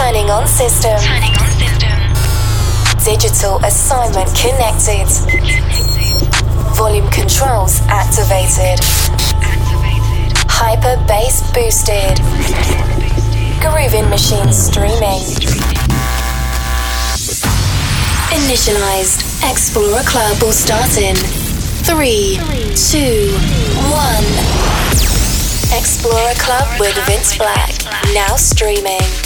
Turning on system. Turning on system. Digital assignment connected. Volume controls activated. Activated. Hyper bass boosted. Grooving machine streaming. Initialized. Explorer Club will start in three, two, one. Explorer Club with Vince Black. Now streaming.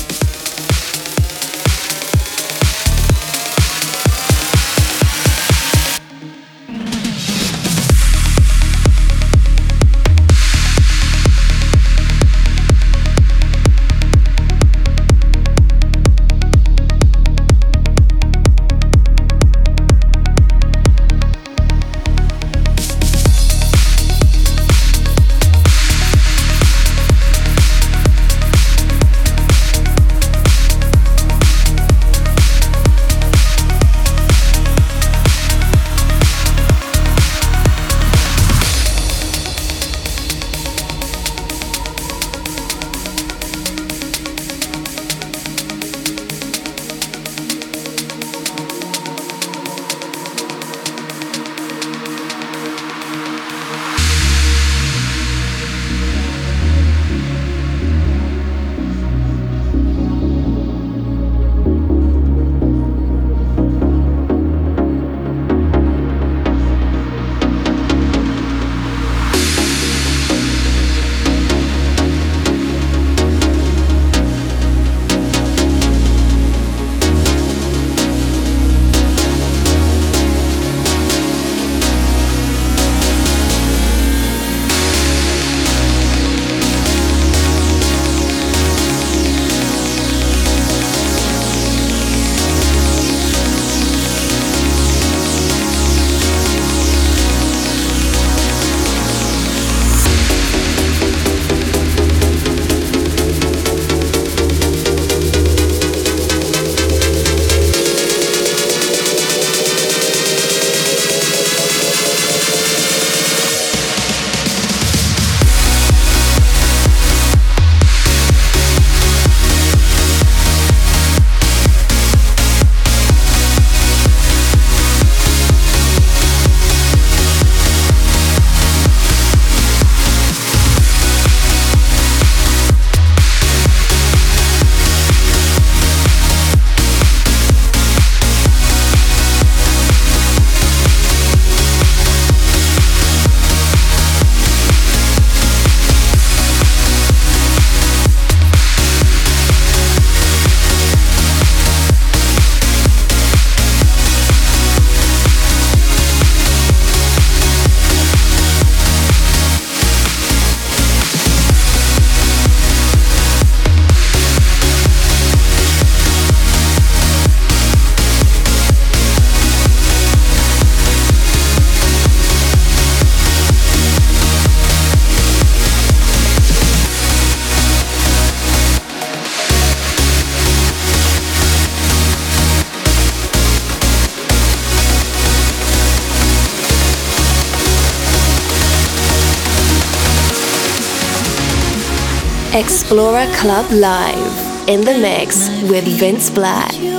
Explorer Club Live in the mix with Vince Black.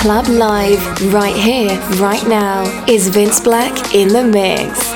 Club Live, right here, right now, is Vince Black in the mix.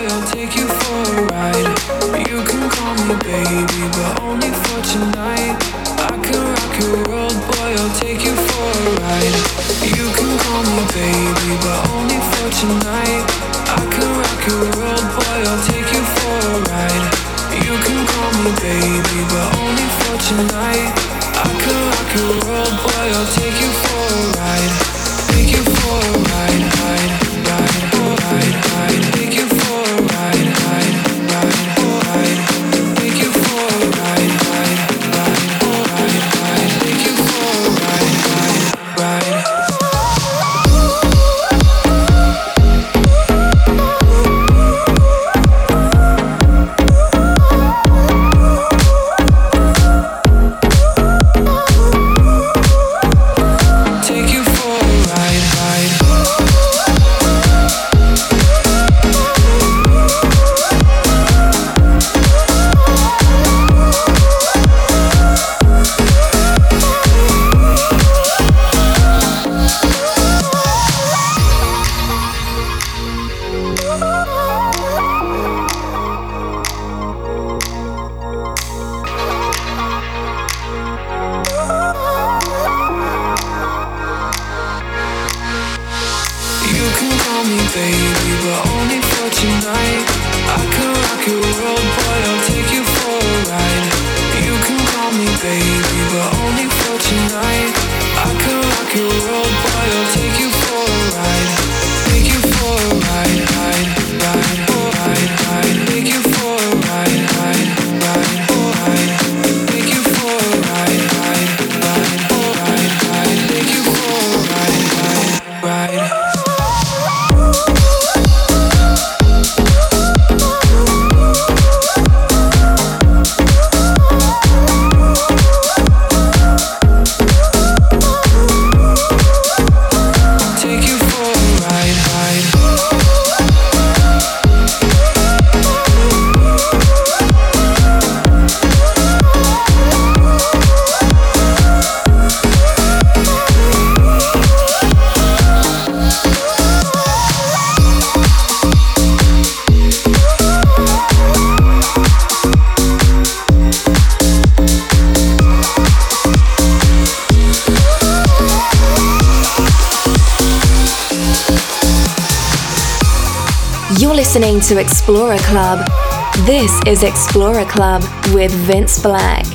listening to Explorer Club. This is Explorer Club with Vince Black.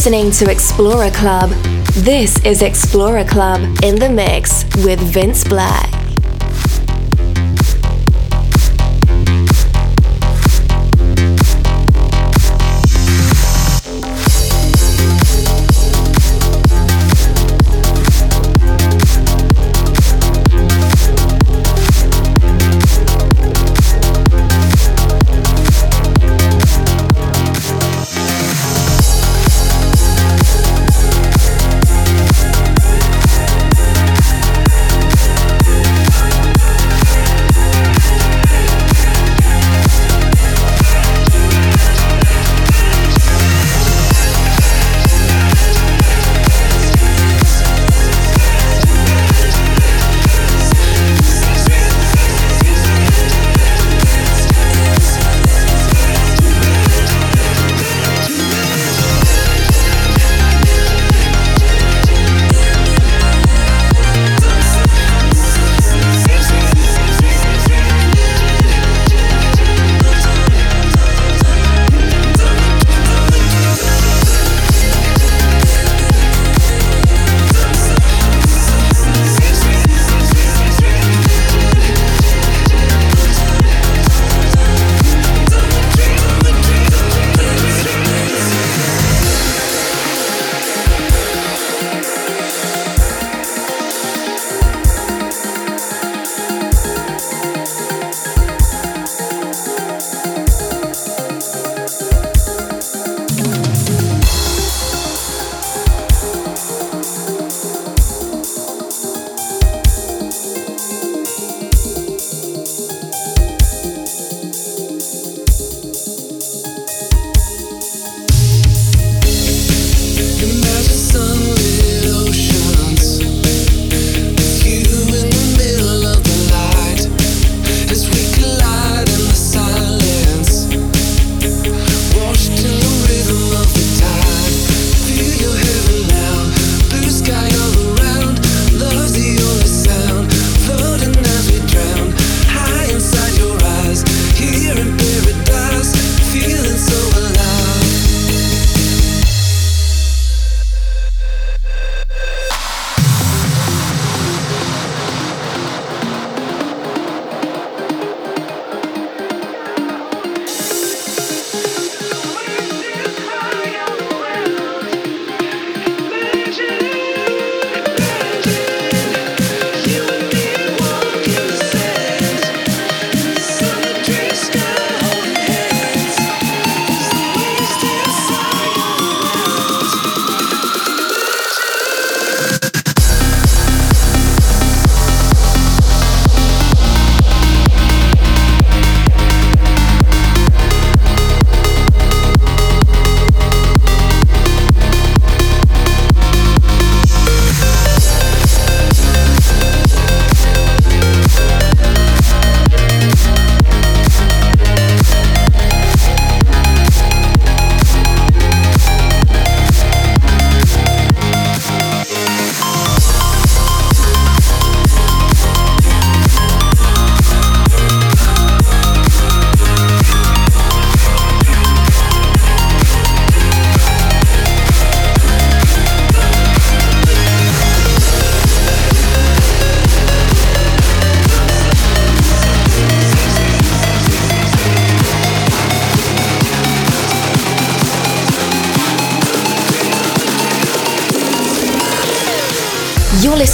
Listening to Explorer Club. This is Explorer Club in the mix with Vince Black.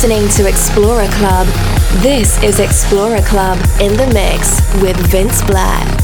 Listening to Explorer Club. This is Explorer Club in the mix with Vince Black.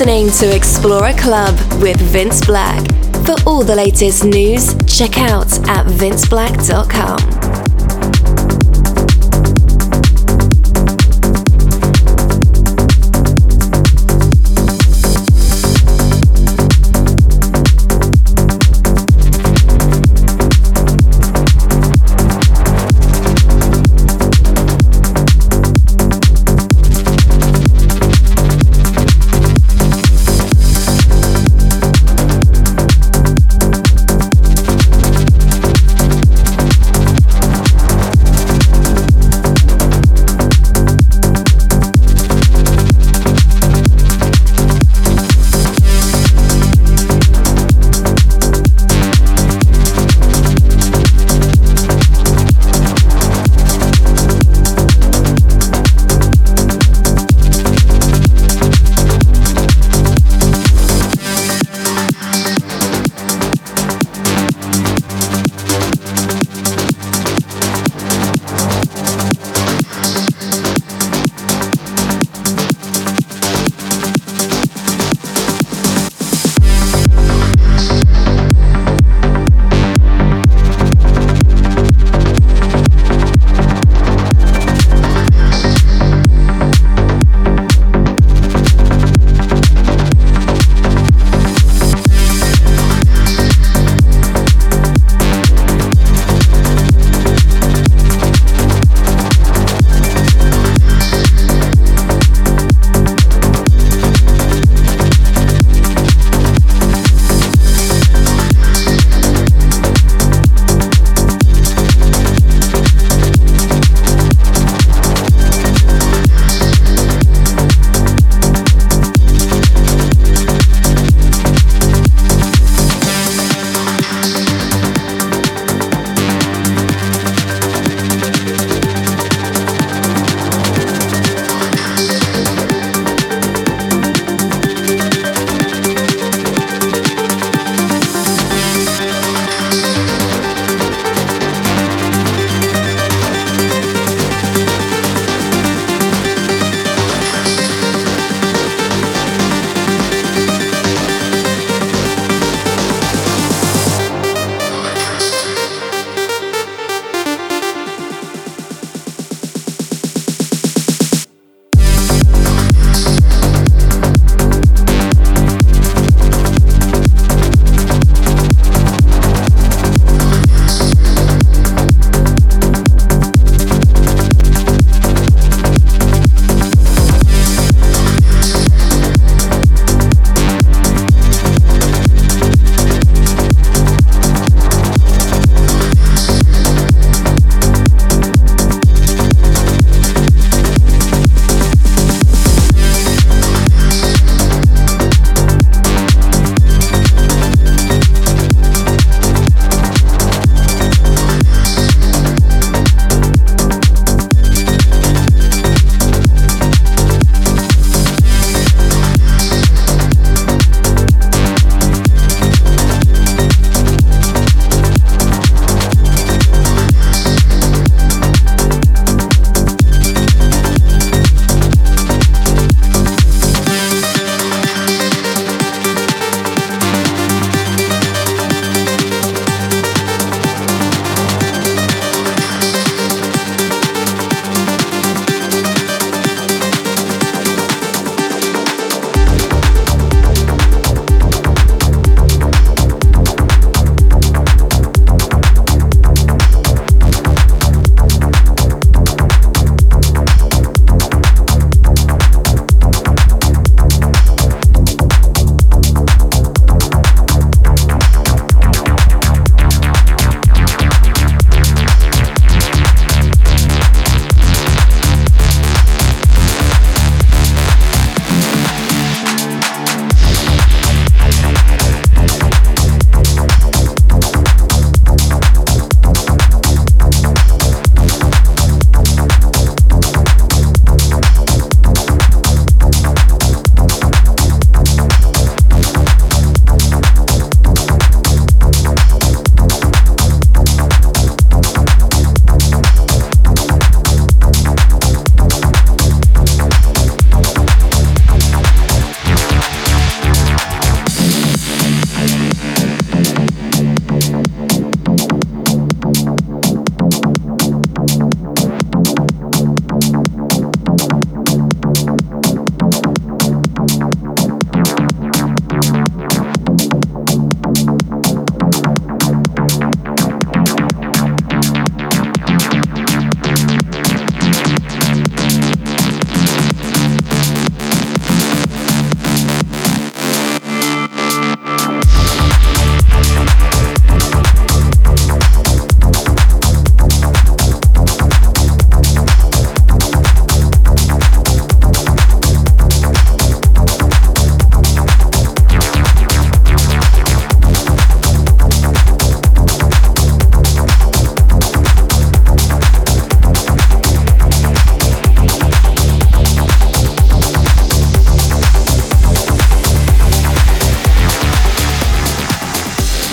Listening to Explorer Club with Vince Black. For all the latest news, check out at vinceblack.com.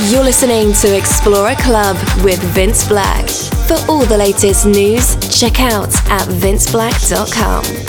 You're listening to Explorer Club with Vince Black. For all the latest news, check out at vinceblack.com.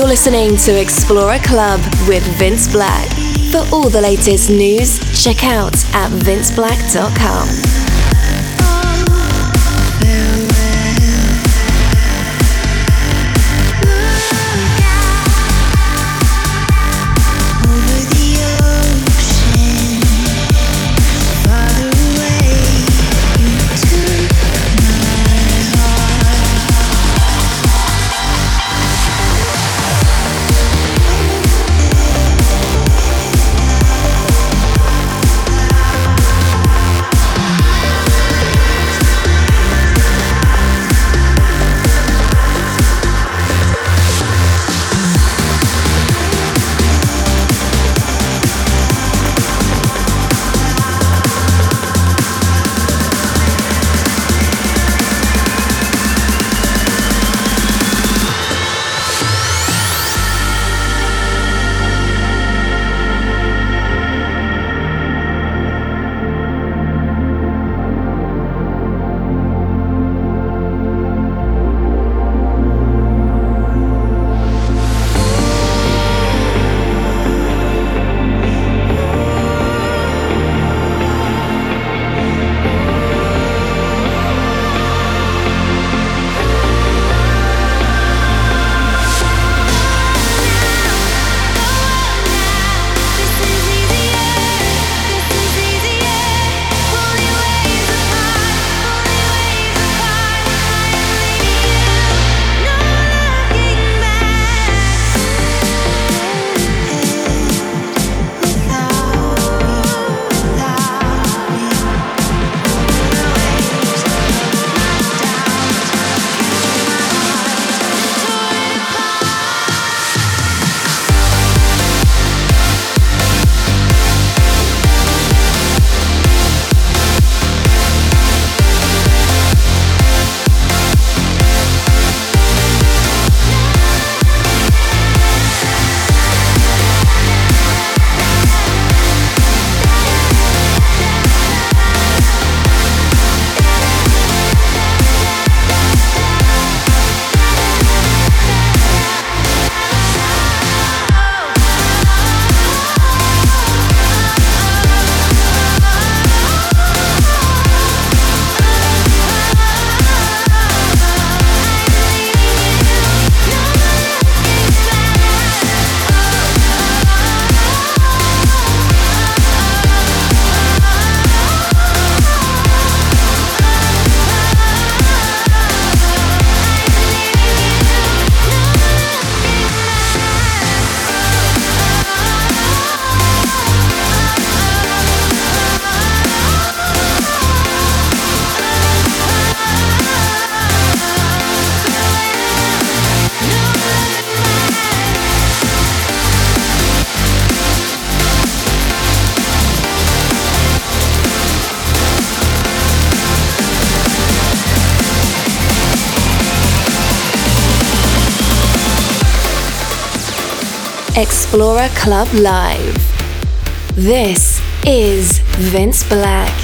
listening to Explorer Club with Vince Black. For all the latest news, check out at vinceblack.com. Explorer Club Live. This is Vince Black.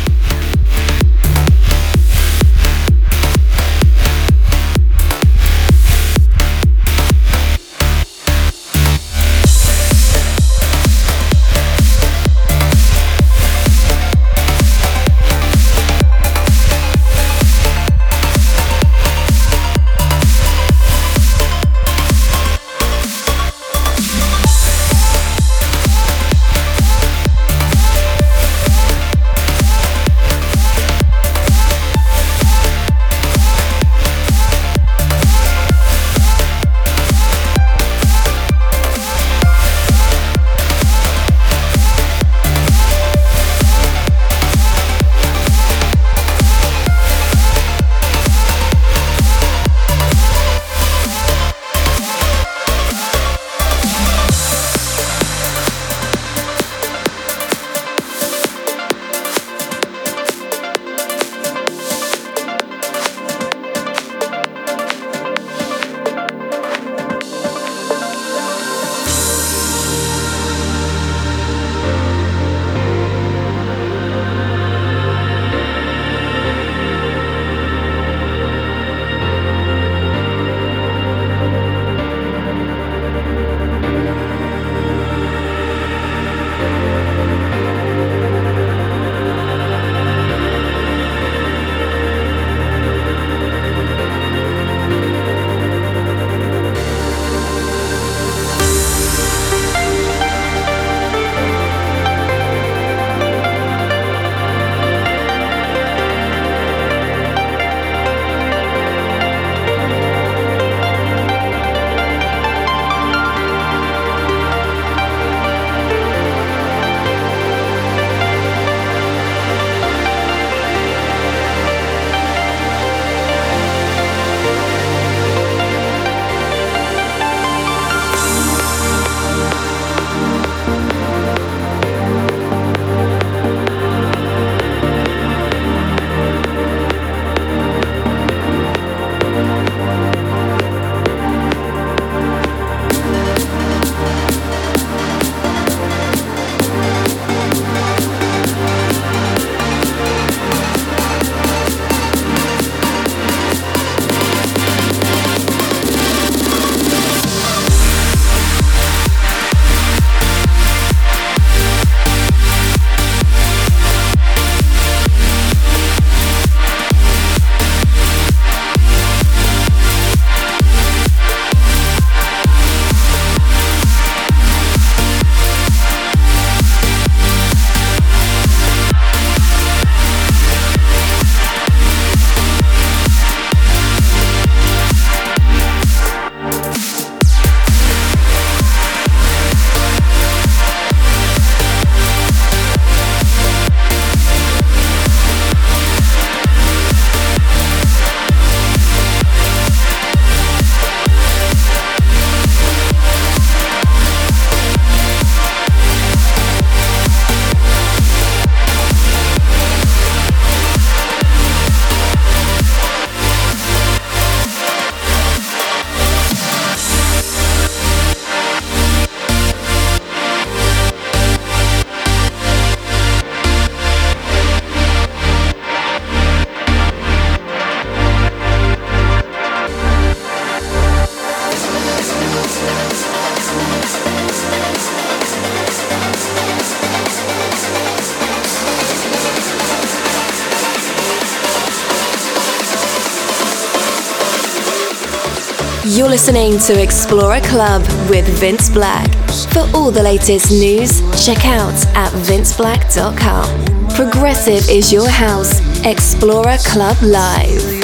You're listening to Explorer Club with Vince Black. For all the latest news, check out at vinceblack.com. Progressive is your house. Explorer Club Live.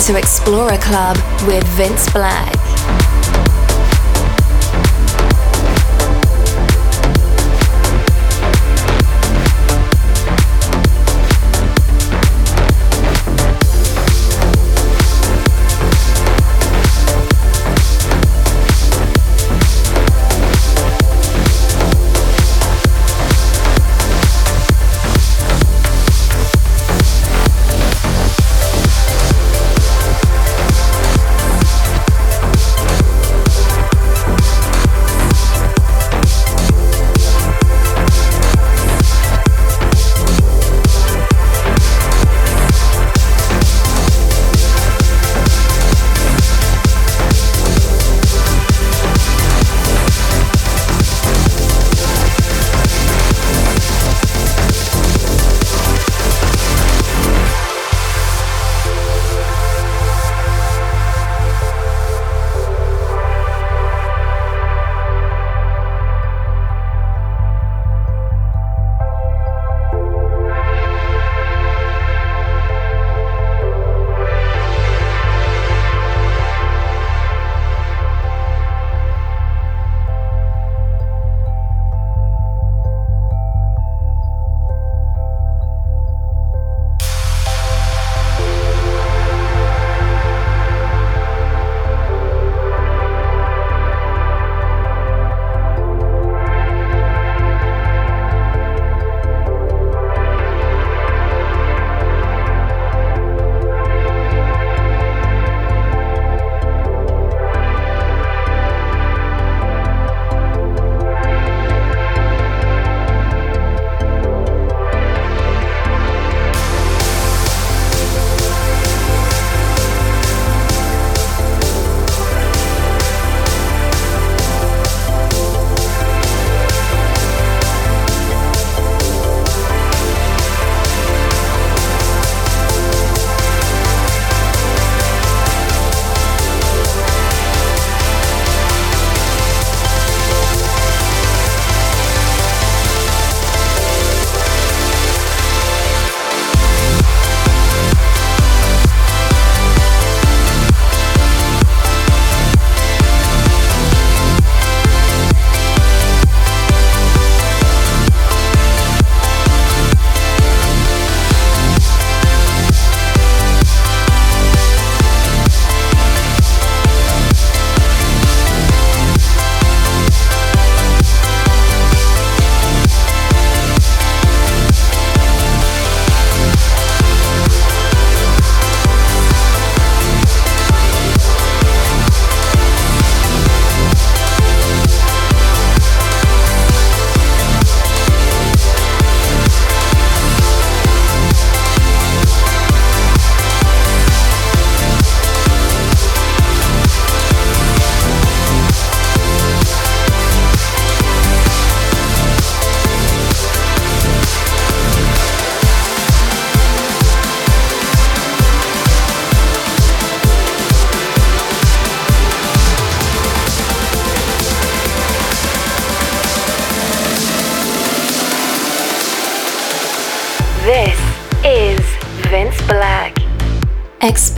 To Explorer Club with Vince Black.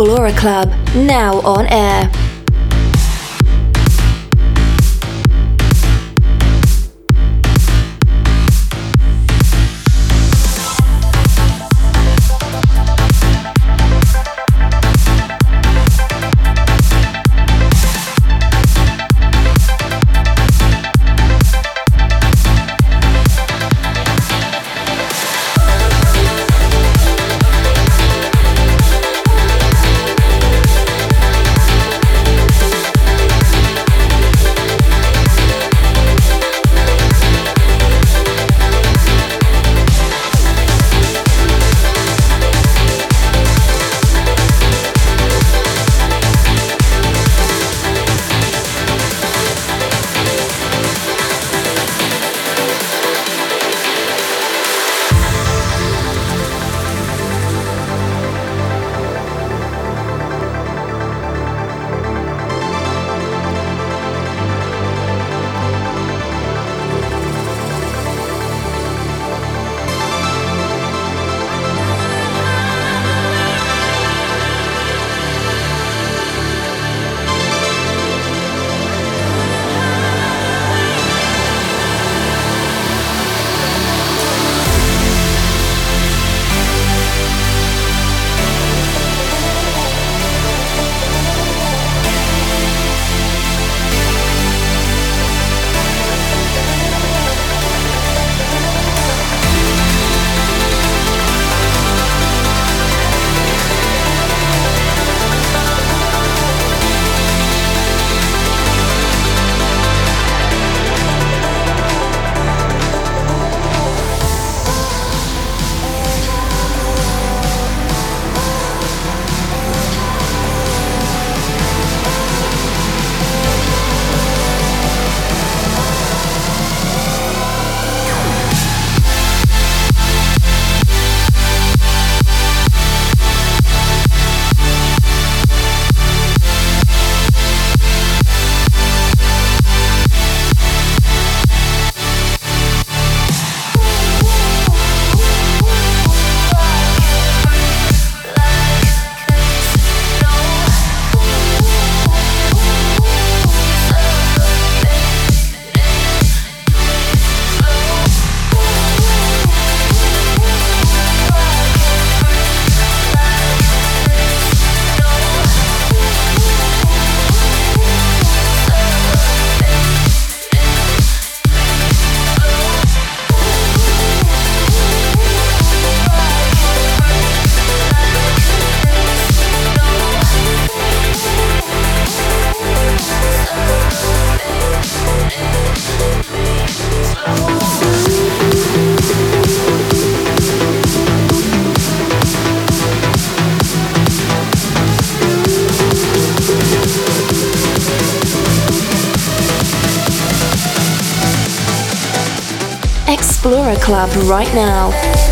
Explorer Club, now on air. Club right now.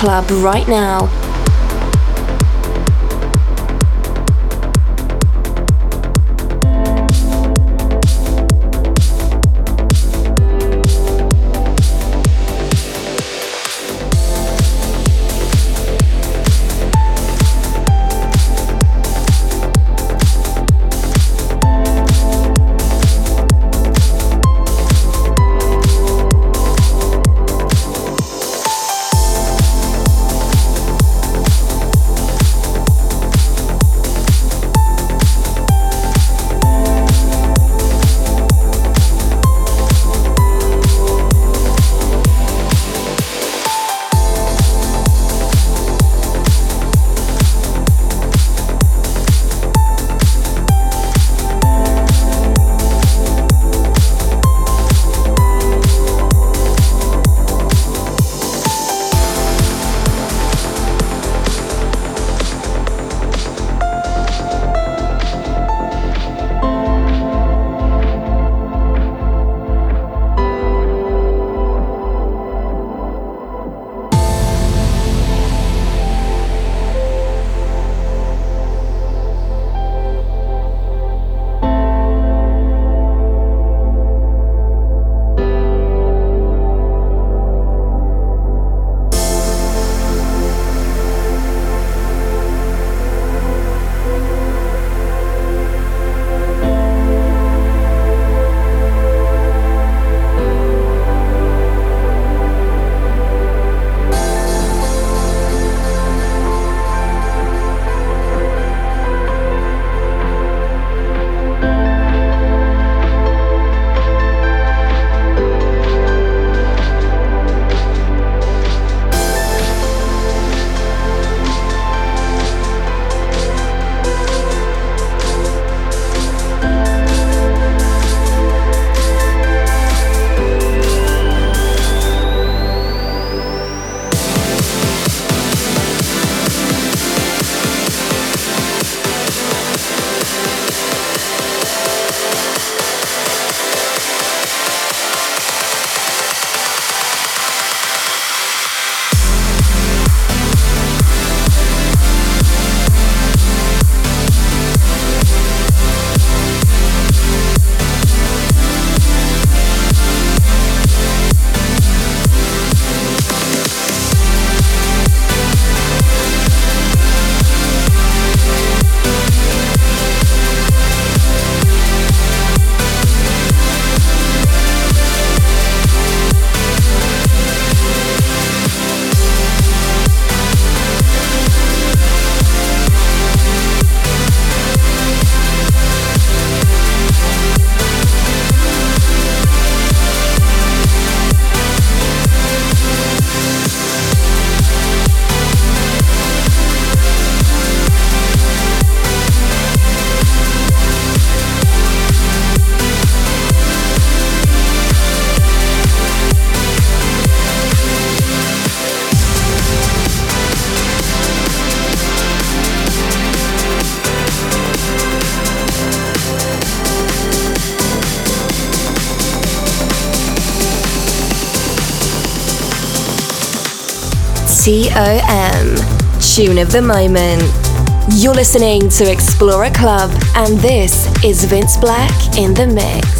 Club right now. TOM. Tune of the moment. You're listening to Explorer Club, and this is Vince Black in the mix.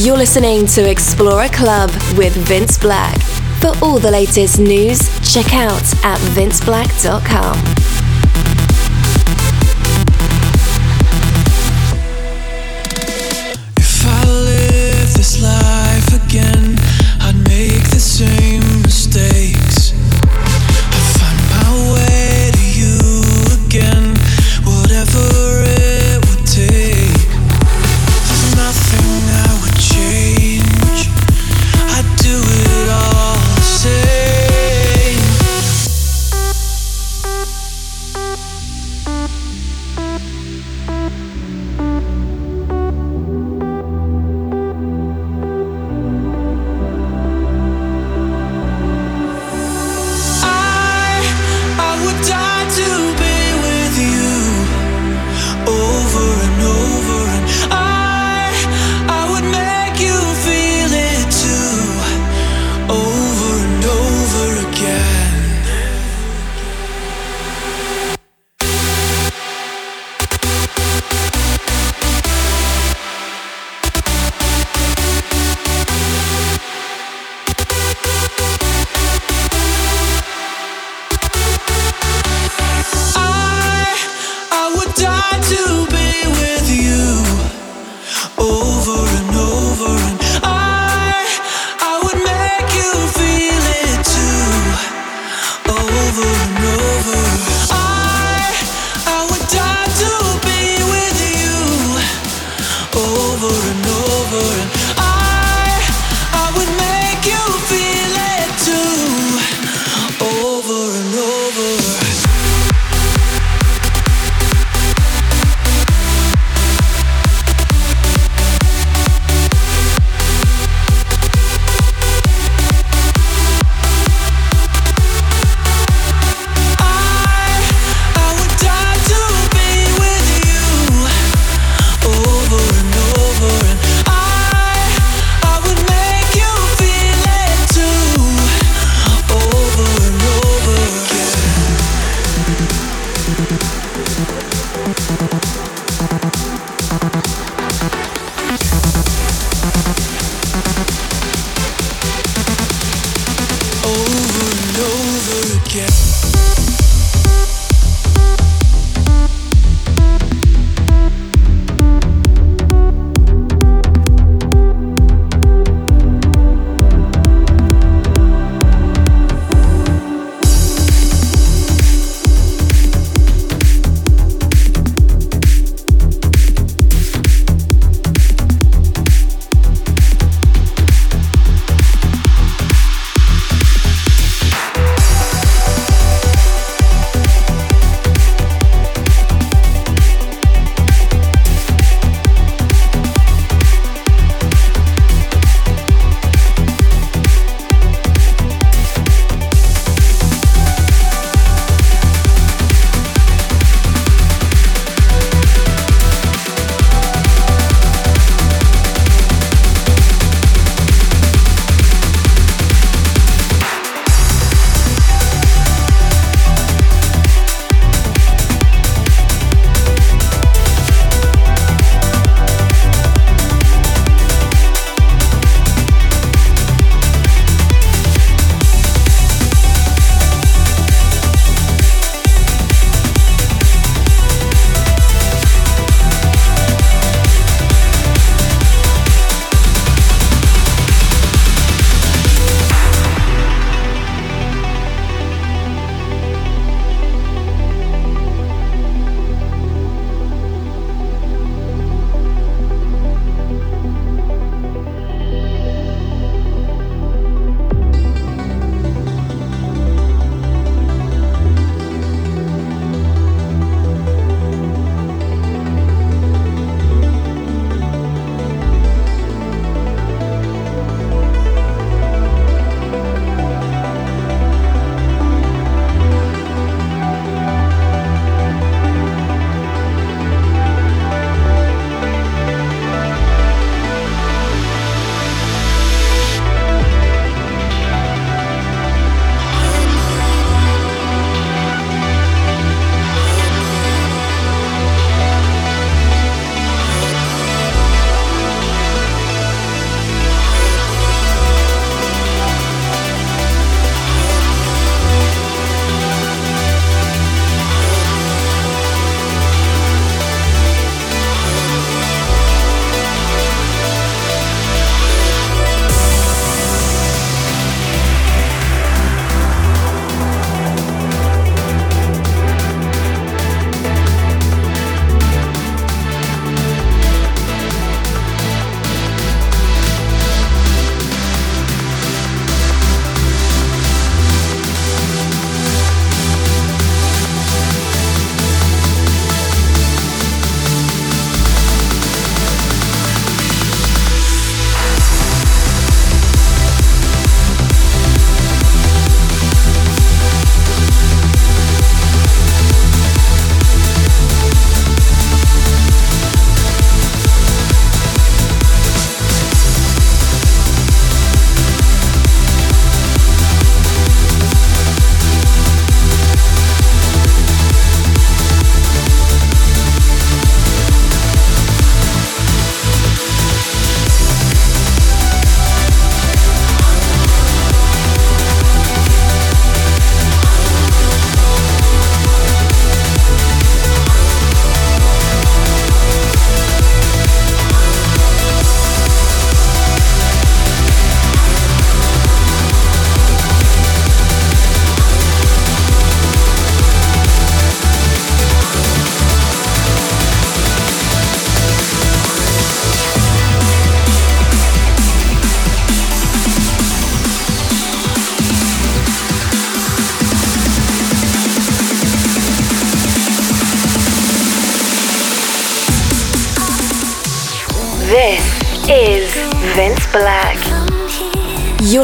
You're listening to Explorer Club with Vince Black. For all the latest news, check out at vinceblack.com.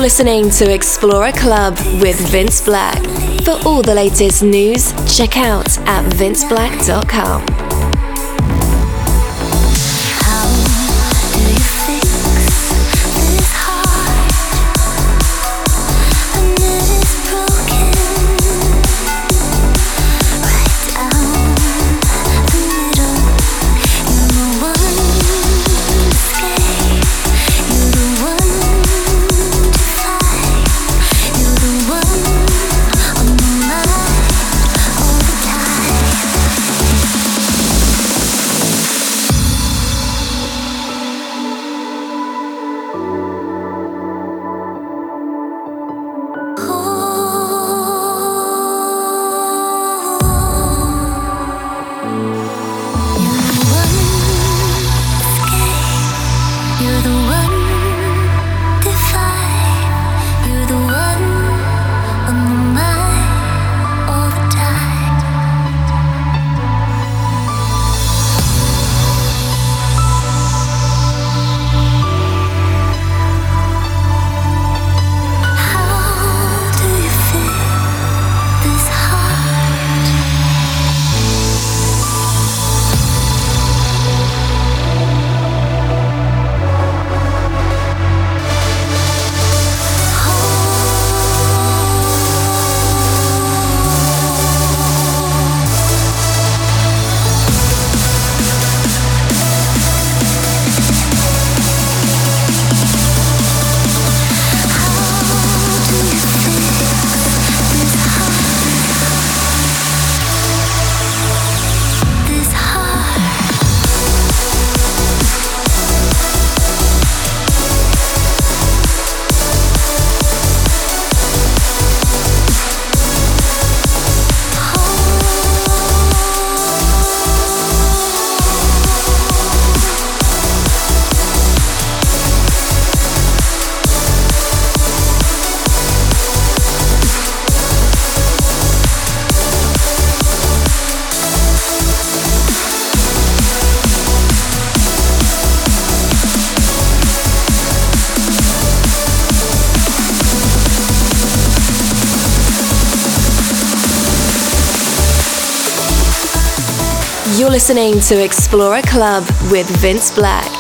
listening to Explorer Club with Vince Black. For all the latest news, check out at vinceblack.com. listening to Explorer Club with Vince Black.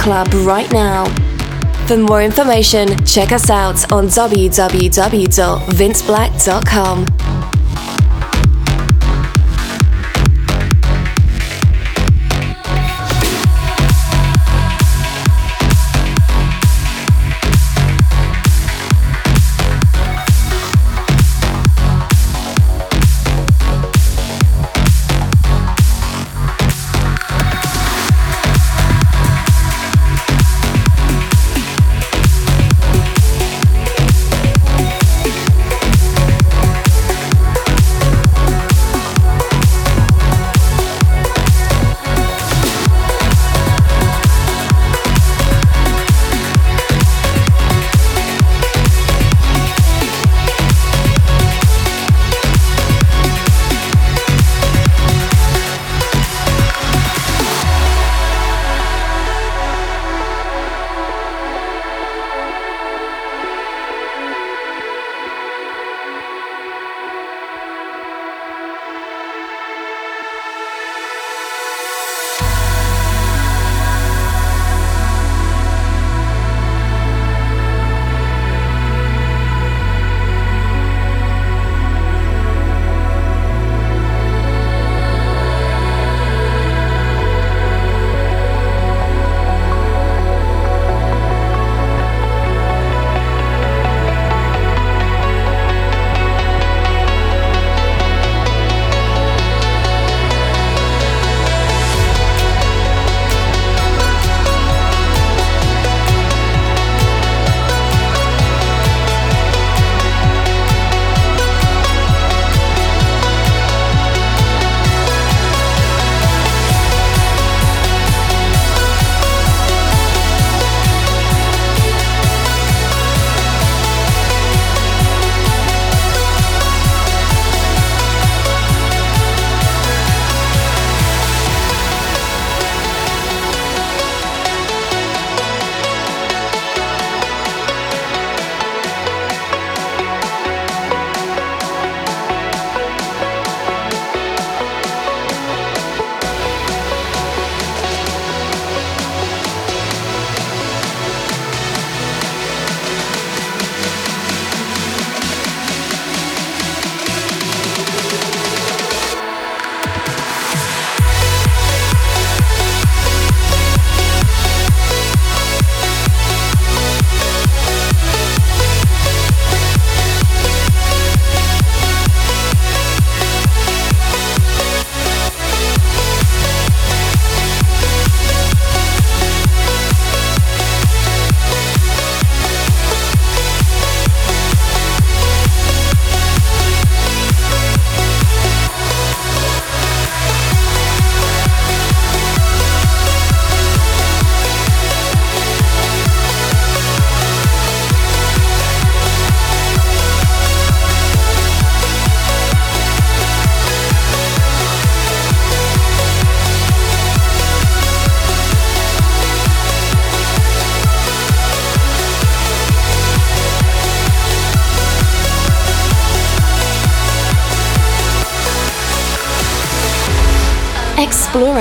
Club right now. For more information, check us out on www.vinceblack.com.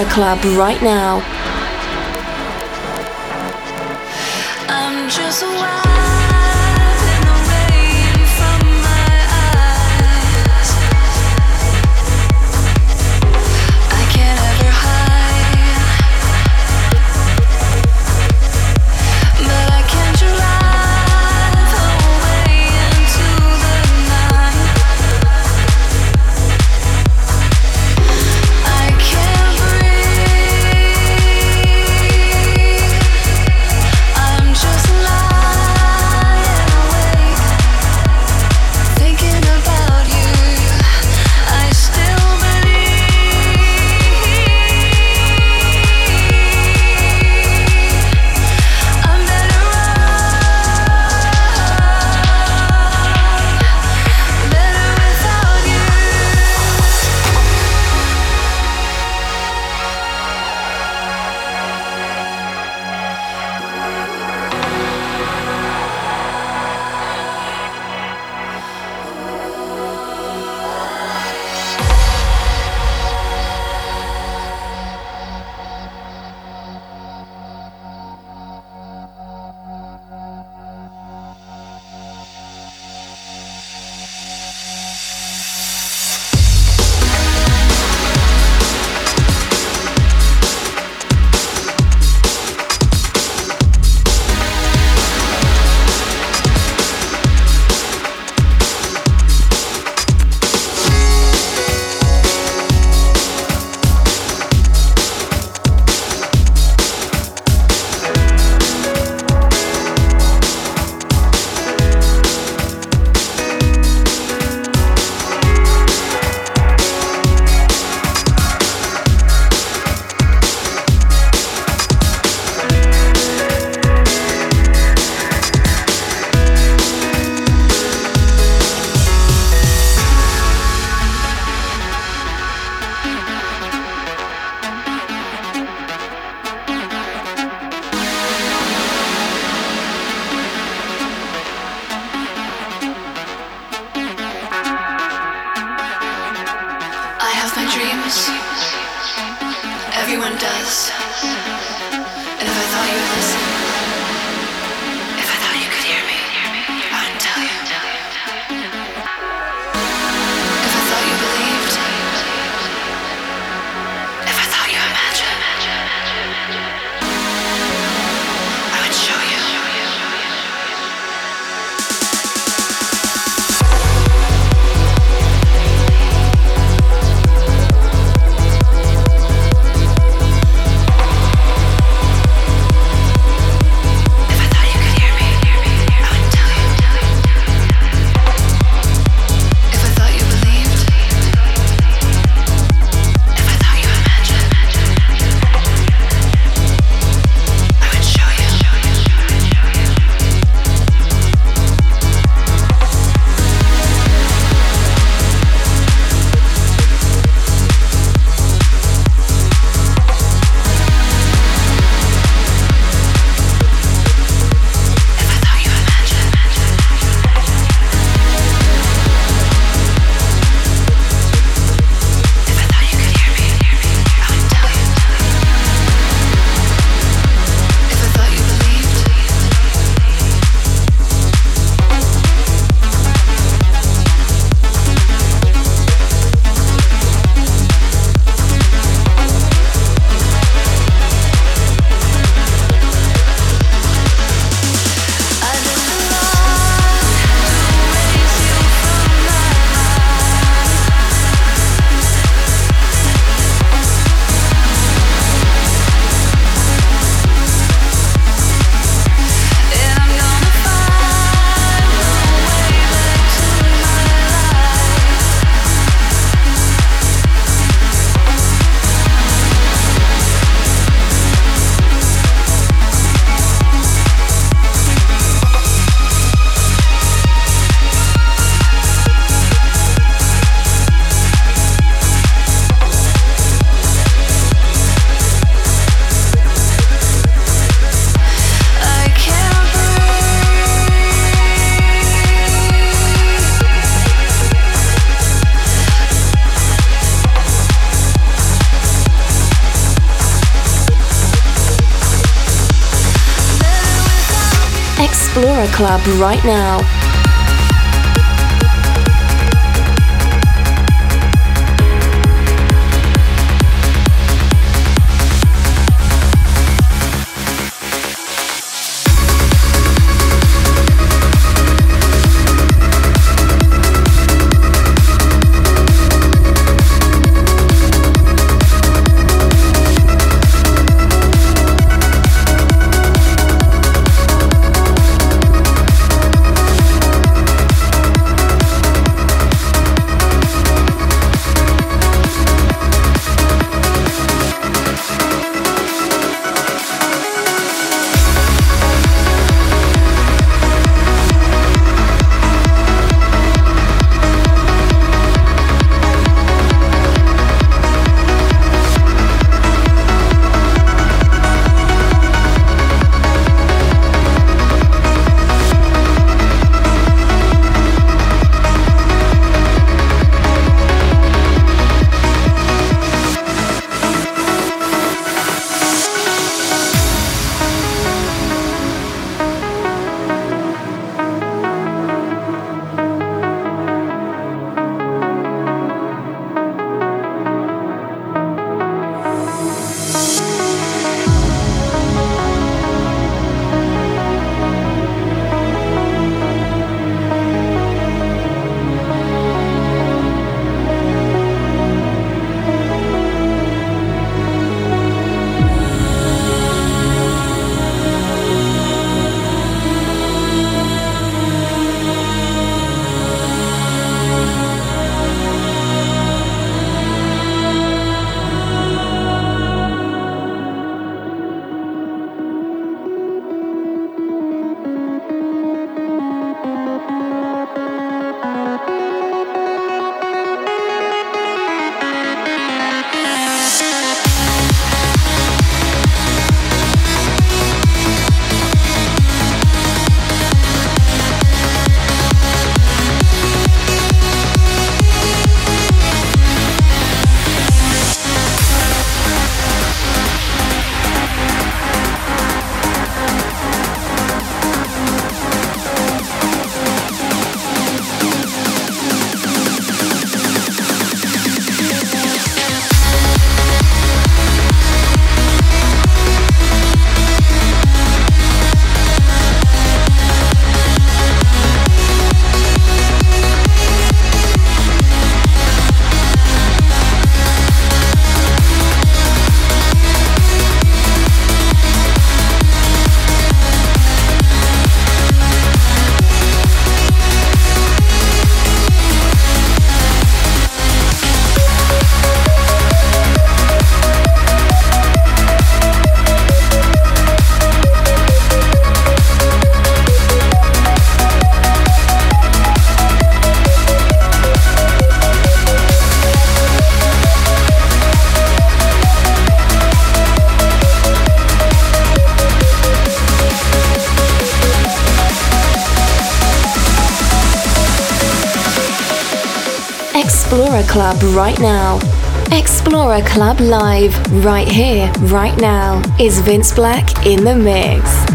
Club right now. Club right now. Club right now. Explorer Club Live, right here, right now, is Vince Black in the mix.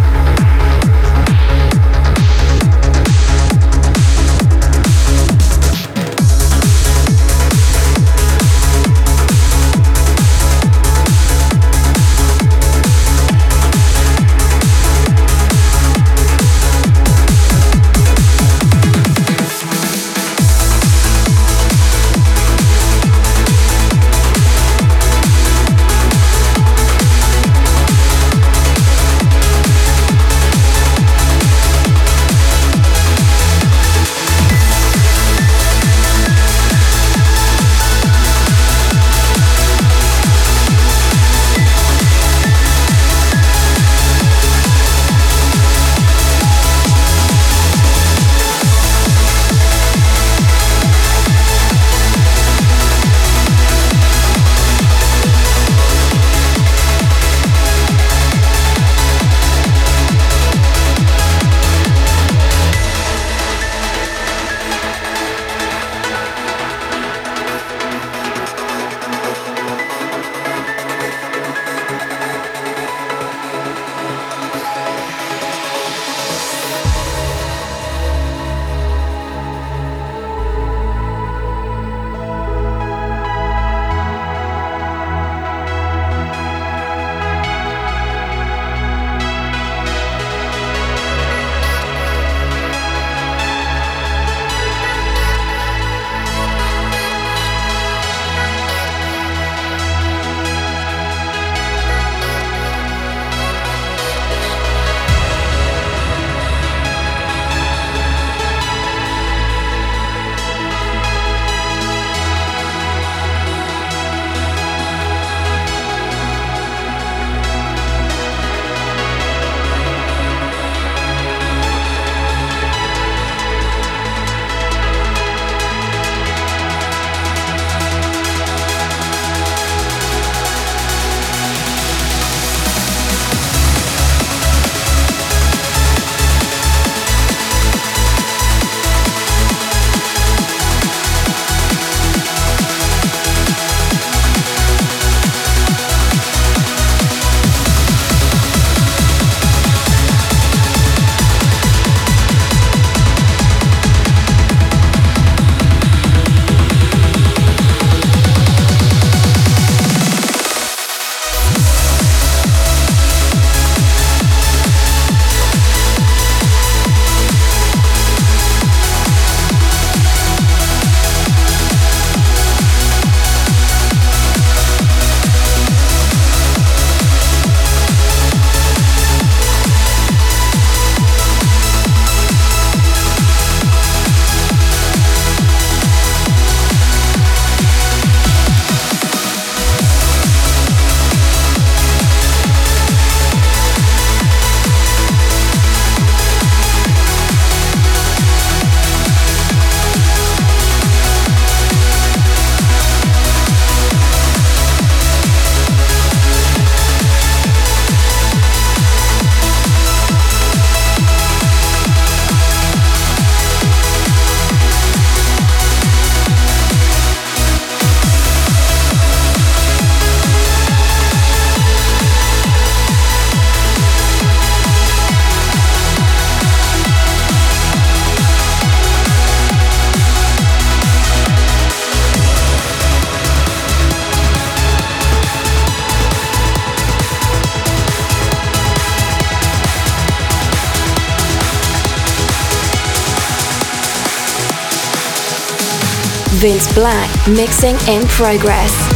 Vince Black mixing in progress.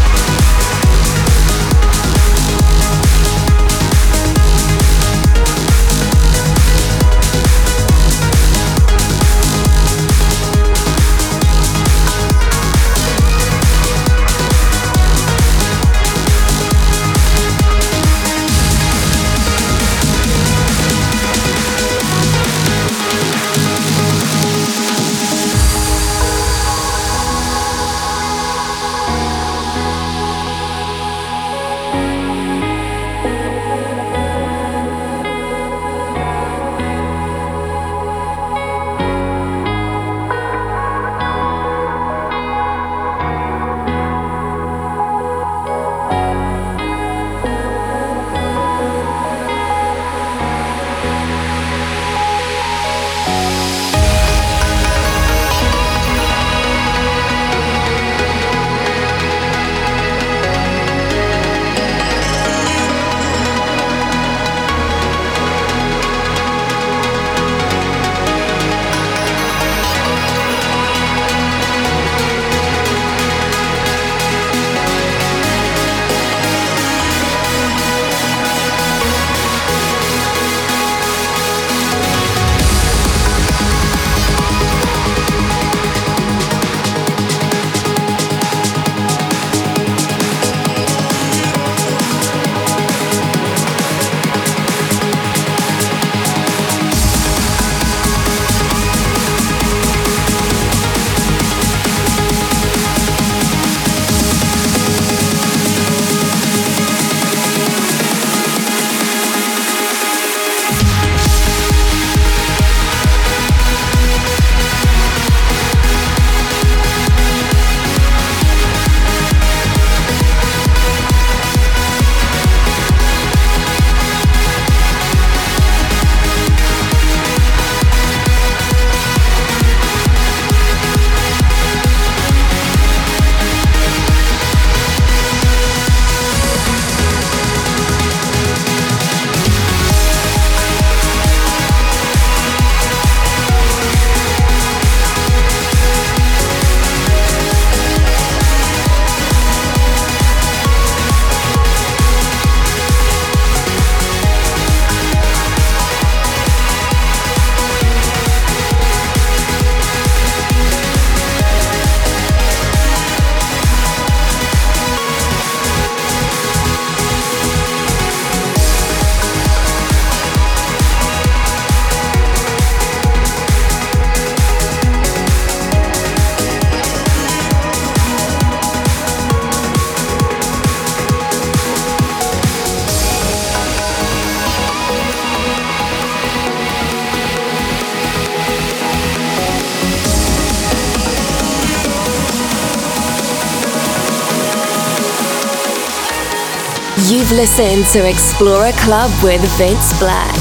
Listened to Explorer Club with Vince Black.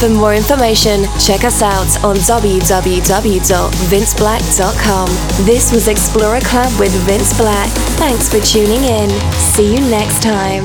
For more information, check us out on www.vinceblack.com. This was Explorer Club with Vince Black. Thanks for tuning in. See you next time.